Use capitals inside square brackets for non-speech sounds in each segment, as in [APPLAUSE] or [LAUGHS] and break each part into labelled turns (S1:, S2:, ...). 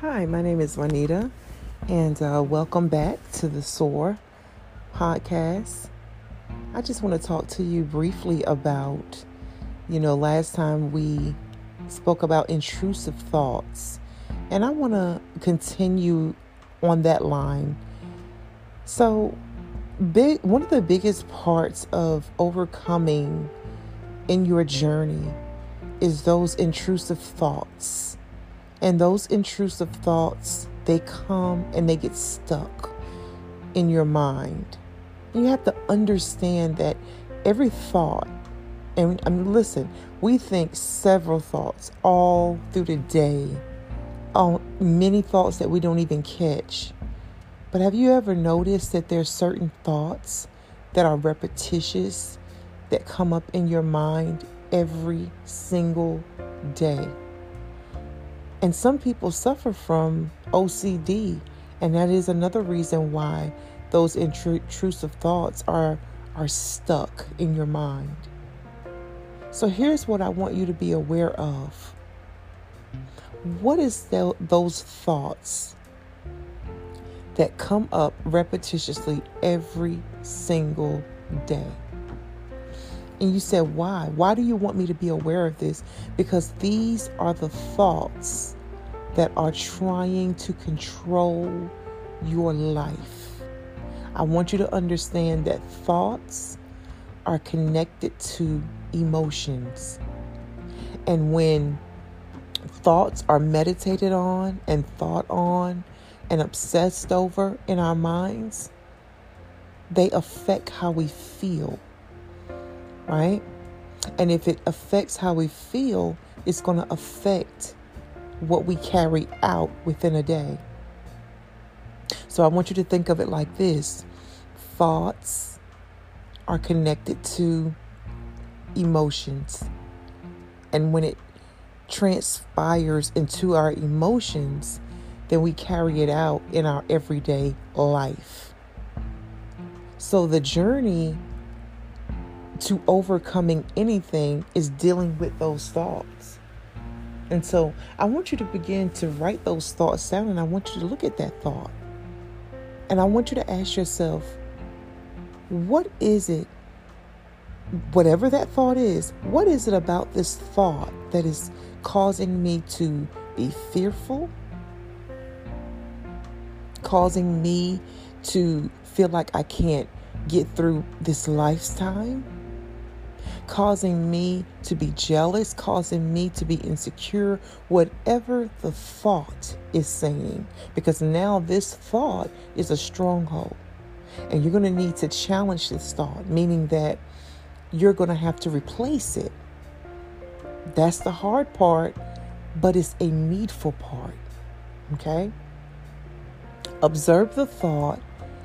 S1: Hi, my name is Juanita, and uh, welcome back to the SOAR podcast. I just want to talk to you briefly about, you know, last time we spoke about intrusive thoughts, and I want to continue on that line. So, big one of the biggest parts of overcoming in your journey is those intrusive thoughts and those intrusive thoughts, they come and they get stuck in your mind. You have to understand that every thought, and I mean, listen, we think several thoughts all through the day, all, many thoughts that we don't even catch. But have you ever noticed that there's certain thoughts that are repetitious that come up in your mind every single day? And some people suffer from OCD, and that is another reason why those intrusive thoughts are are stuck in your mind. So here's what I want you to be aware of. What is the, those thoughts that come up repetitiously every single day? And you said, why? Why do you want me to be aware of this? Because these are the thoughts that are trying to control your life. I want you to understand that thoughts are connected to emotions. And when thoughts are meditated on and thought on and obsessed over in our minds, they affect how we feel right? And if it affects how we feel, it's going to affect what we carry out within a day. So I want you to think of it like this thoughts are connected to emotions. And when it transpires into our emotions, then we carry it out in our everyday life. So the journey to overcoming anything is dealing with those thoughts. And so I want you to begin to write those thoughts down and I want you to look at that thought. And I want you to ask yourself, what is it, whatever that thought is, what is it about this thought that is causing me to be fearful? Causing me to feel like I can't get through this lifetime? Causing me to be jealous, causing me to be insecure, whatever the thought is saying. Because now this thought is a stronghold. And you're going to need to challenge this thought, meaning that you're going to have to replace it. That's the hard part, but it's a needful part. Okay? Observe the thought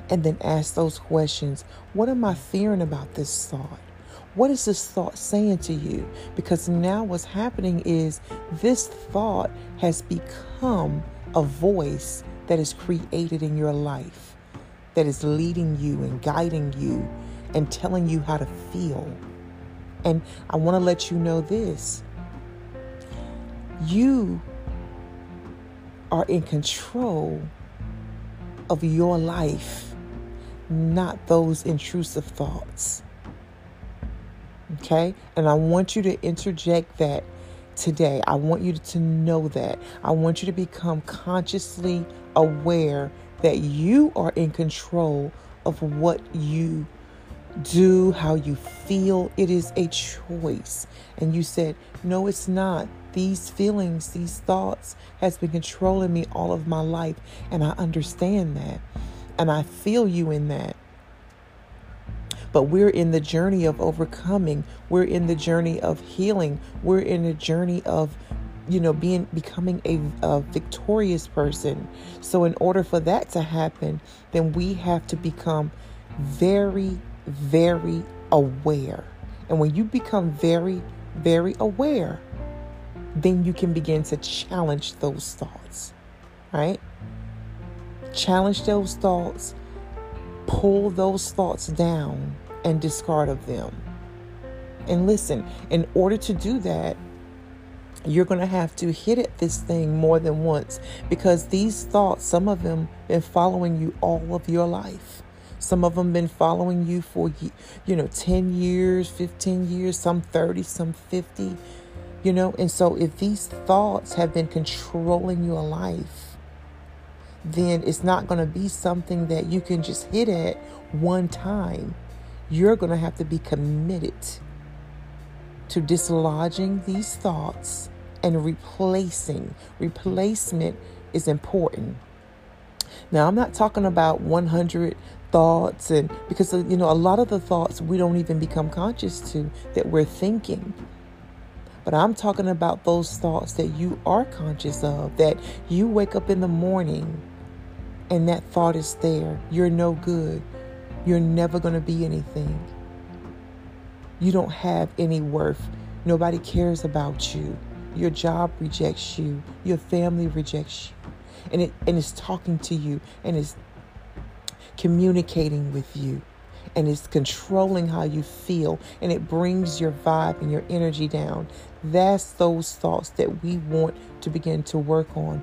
S1: and then ask those questions. What am I fearing about this thought? What is this thought saying to you? Because now what's happening is this thought has become a voice that is created in your life, that is leading you and guiding you and telling you how to feel. And I want to let you know this you are in control of your life, not those intrusive thoughts. Okay? And I want you to interject that today. I want you to know that. I want you to become consciously aware that you are in control of what you do, how you feel. It is a choice. And you said, No, it's not. These feelings, these thoughts has been controlling me all of my life. And I understand that. And I feel you in that. But we're in the journey of overcoming. We're in the journey of healing. We're in the journey of you know being becoming a, a, victorious person. So in order for that to happen then we have to become very very aware. And when you become very very aware then you can begin to challenge those thoughts right? Challenge those thoughts. Pull those thoughts down and discard of them. And listen, in order to do that, you're going to have to hit at this thing more than once because these thoughts, some of them been following you all of your life. Some of them been following you for you know 10 years, 15 years, some 30, some 50. You know, and so if these thoughts have been controlling your life, then it's not going to be something that you can just hit at one time. You're going to have to be committed to dislodging these thoughts and replacing. Replacement is important. Now, I'm not talking about 100 thoughts and because uh, you know a lot of the thoughts we don't even become conscious to that we're thinking. But I'm talking about those thoughts that you are conscious of that you wake up in the morning and that thought is there. You're no good. You're never going to be anything. You don't have any worth. Nobody cares about you. Your job rejects you. Your family rejects you. And it and it's talking to you and it's communicating with you and it's controlling how you feel and it brings your vibe and your energy down. That's those thoughts that we want to begin to work on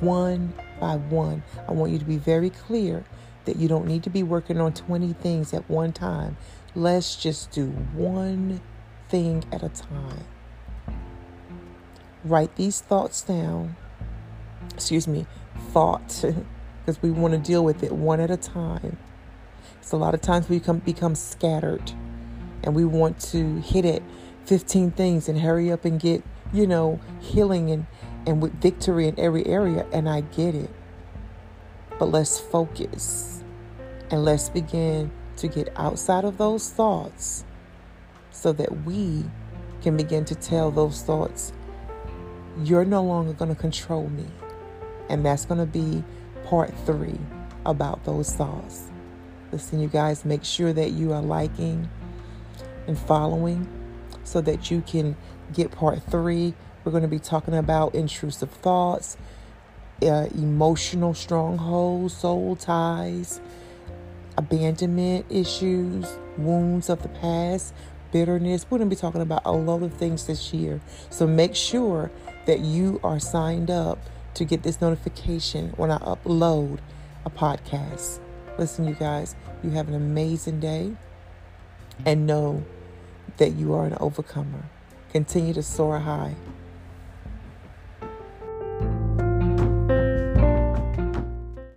S1: one by one. I want you to be very clear that you don't need to be working on 20 things at one time. Let's just do one thing at a time. Write these thoughts down. Excuse me, thought, [LAUGHS] because we want to deal with it one at a time. So a lot of times we become, become scattered and we want to hit it 15 things and hurry up and get, you know, healing and, and with victory in every area. And I get it. But let's focus and let's begin to get outside of those thoughts so that we can begin to tell those thoughts, you're no longer going to control me. And that's going to be part three about those thoughts. Listen, you guys, make sure that you are liking and following so that you can get part three. We're going to be talking about intrusive thoughts, uh, emotional strongholds, soul ties, abandonment issues, wounds of the past, bitterness. We're going to be talking about a lot of things this year. So make sure that you are signed up to get this notification when I upload a podcast. Listen, you guys, you have an amazing day and know that you are an overcomer. Continue to soar high.